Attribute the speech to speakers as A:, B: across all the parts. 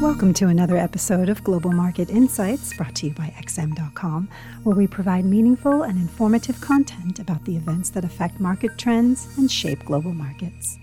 A: Welcome to another episode of Global Market Insights brought to you by XM.com, where we provide meaningful and informative content about the events that affect market trends and shape global markets.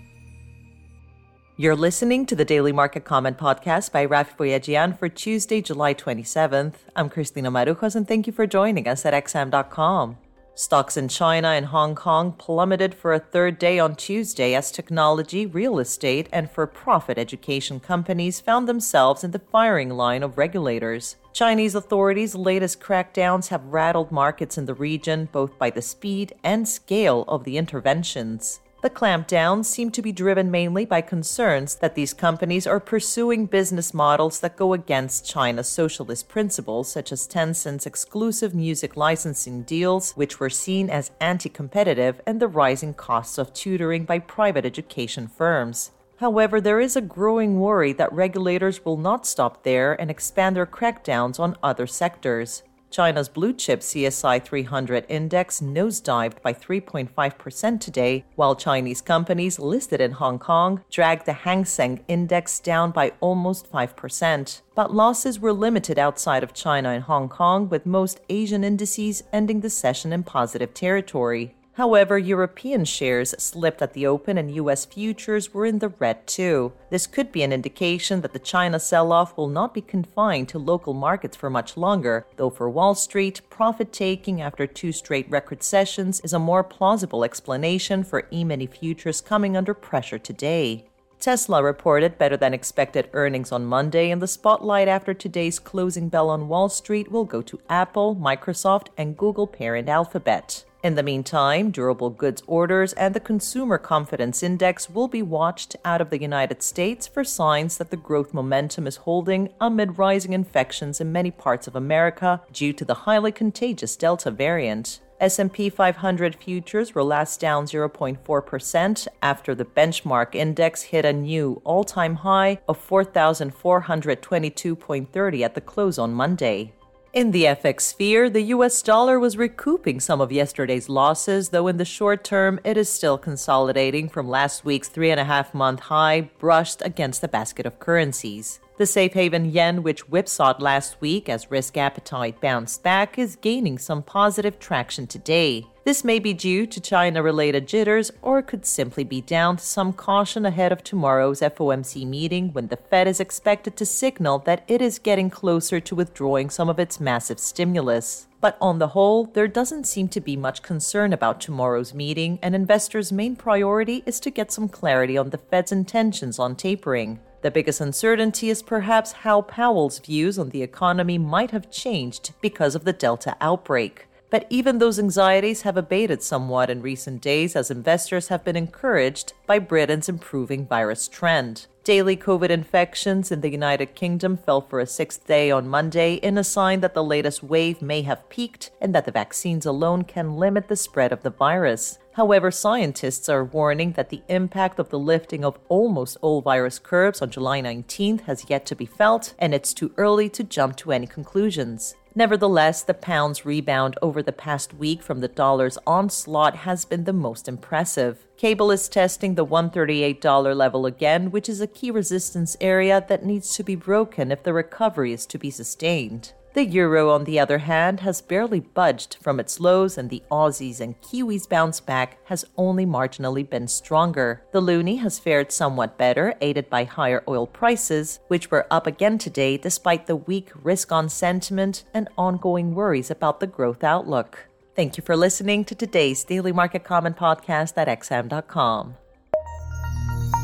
B: You're listening to the Daily Market Comment podcast by Raffi Boyadjian for Tuesday, July 27th. I'm Christina Marujos, and thank you for joining us at XM.com. Stocks in China and Hong Kong plummeted for a third day on Tuesday as technology, real estate, and for profit education companies found themselves in the firing line of regulators. Chinese authorities' latest crackdowns have rattled markets in the region both by the speed and scale of the interventions. The clampdowns seem to be driven mainly by concerns that these companies are pursuing business models that go against China's socialist principles, such as Tencent's exclusive music licensing deals, which were seen as anti competitive, and the rising costs of tutoring by private education firms. However, there is a growing worry that regulators will not stop there and expand their crackdowns on other sectors. China's blue chip CSI 300 index nosedived by 3.5% today, while Chinese companies listed in Hong Kong dragged the Hang Seng index down by almost 5%. But losses were limited outside of China and Hong Kong, with most Asian indices ending the session in positive territory. However, European shares slipped at the open and US futures were in the red too. This could be an indication that the China sell off will not be confined to local markets for much longer, though for Wall Street, profit taking after two straight record sessions is a more plausible explanation for E mini futures coming under pressure today. Tesla reported better than expected earnings on Monday, and the spotlight after today's closing bell on Wall Street will go to Apple, Microsoft, and Google parent Alphabet. In the meantime, durable goods orders and the Consumer Confidence Index will be watched out of the United States for signs that the growth momentum is holding amid rising infections in many parts of America due to the highly contagious Delta variant. S&P 500 futures were last down 0.4% after the benchmark index hit a new all-time high of 4422.30 at the close on Monday. In the FX sphere, the US dollar was recouping some of yesterday's losses, though in the short term, it is still consolidating from last week's three and a half month high brushed against the basket of currencies. The safe haven yen, which whipsawed last week as risk appetite bounced back, is gaining some positive traction today. This may be due to China related jitters or could simply be down to some caution ahead of tomorrow's FOMC meeting when the Fed is expected to signal that it is getting closer to withdrawing some of its massive stimulus. But on the whole, there doesn't seem to be much concern about tomorrow's meeting, and investors' main priority is to get some clarity on the Fed's intentions on tapering. The biggest uncertainty is perhaps how Powell's views on the economy might have changed because of the Delta outbreak. But even those anxieties have abated somewhat in recent days as investors have been encouraged by Britain's improving virus trend. Daily COVID infections in the United Kingdom fell for a sixth day on Monday in a sign that the latest wave may have peaked and that the vaccines alone can limit the spread of the virus. However, scientists are warning that the impact of the lifting of almost all virus curbs on July 19th has yet to be felt, and it's too early to jump to any conclusions. Nevertheless, the pound's rebound over the past week from the dollar's onslaught has been the most impressive. Cable is testing the $138 level again, which is a key resistance area that needs to be broken if the recovery is to be sustained. The euro, on the other hand, has barely budged from its lows, and the Aussies and Kiwis bounce back has only marginally been stronger. The loonie has fared somewhat better, aided by higher oil prices, which were up again today despite the weak risk on sentiment and ongoing worries about the growth outlook. Thank you for listening to today's Daily Market Comment podcast at xm.com.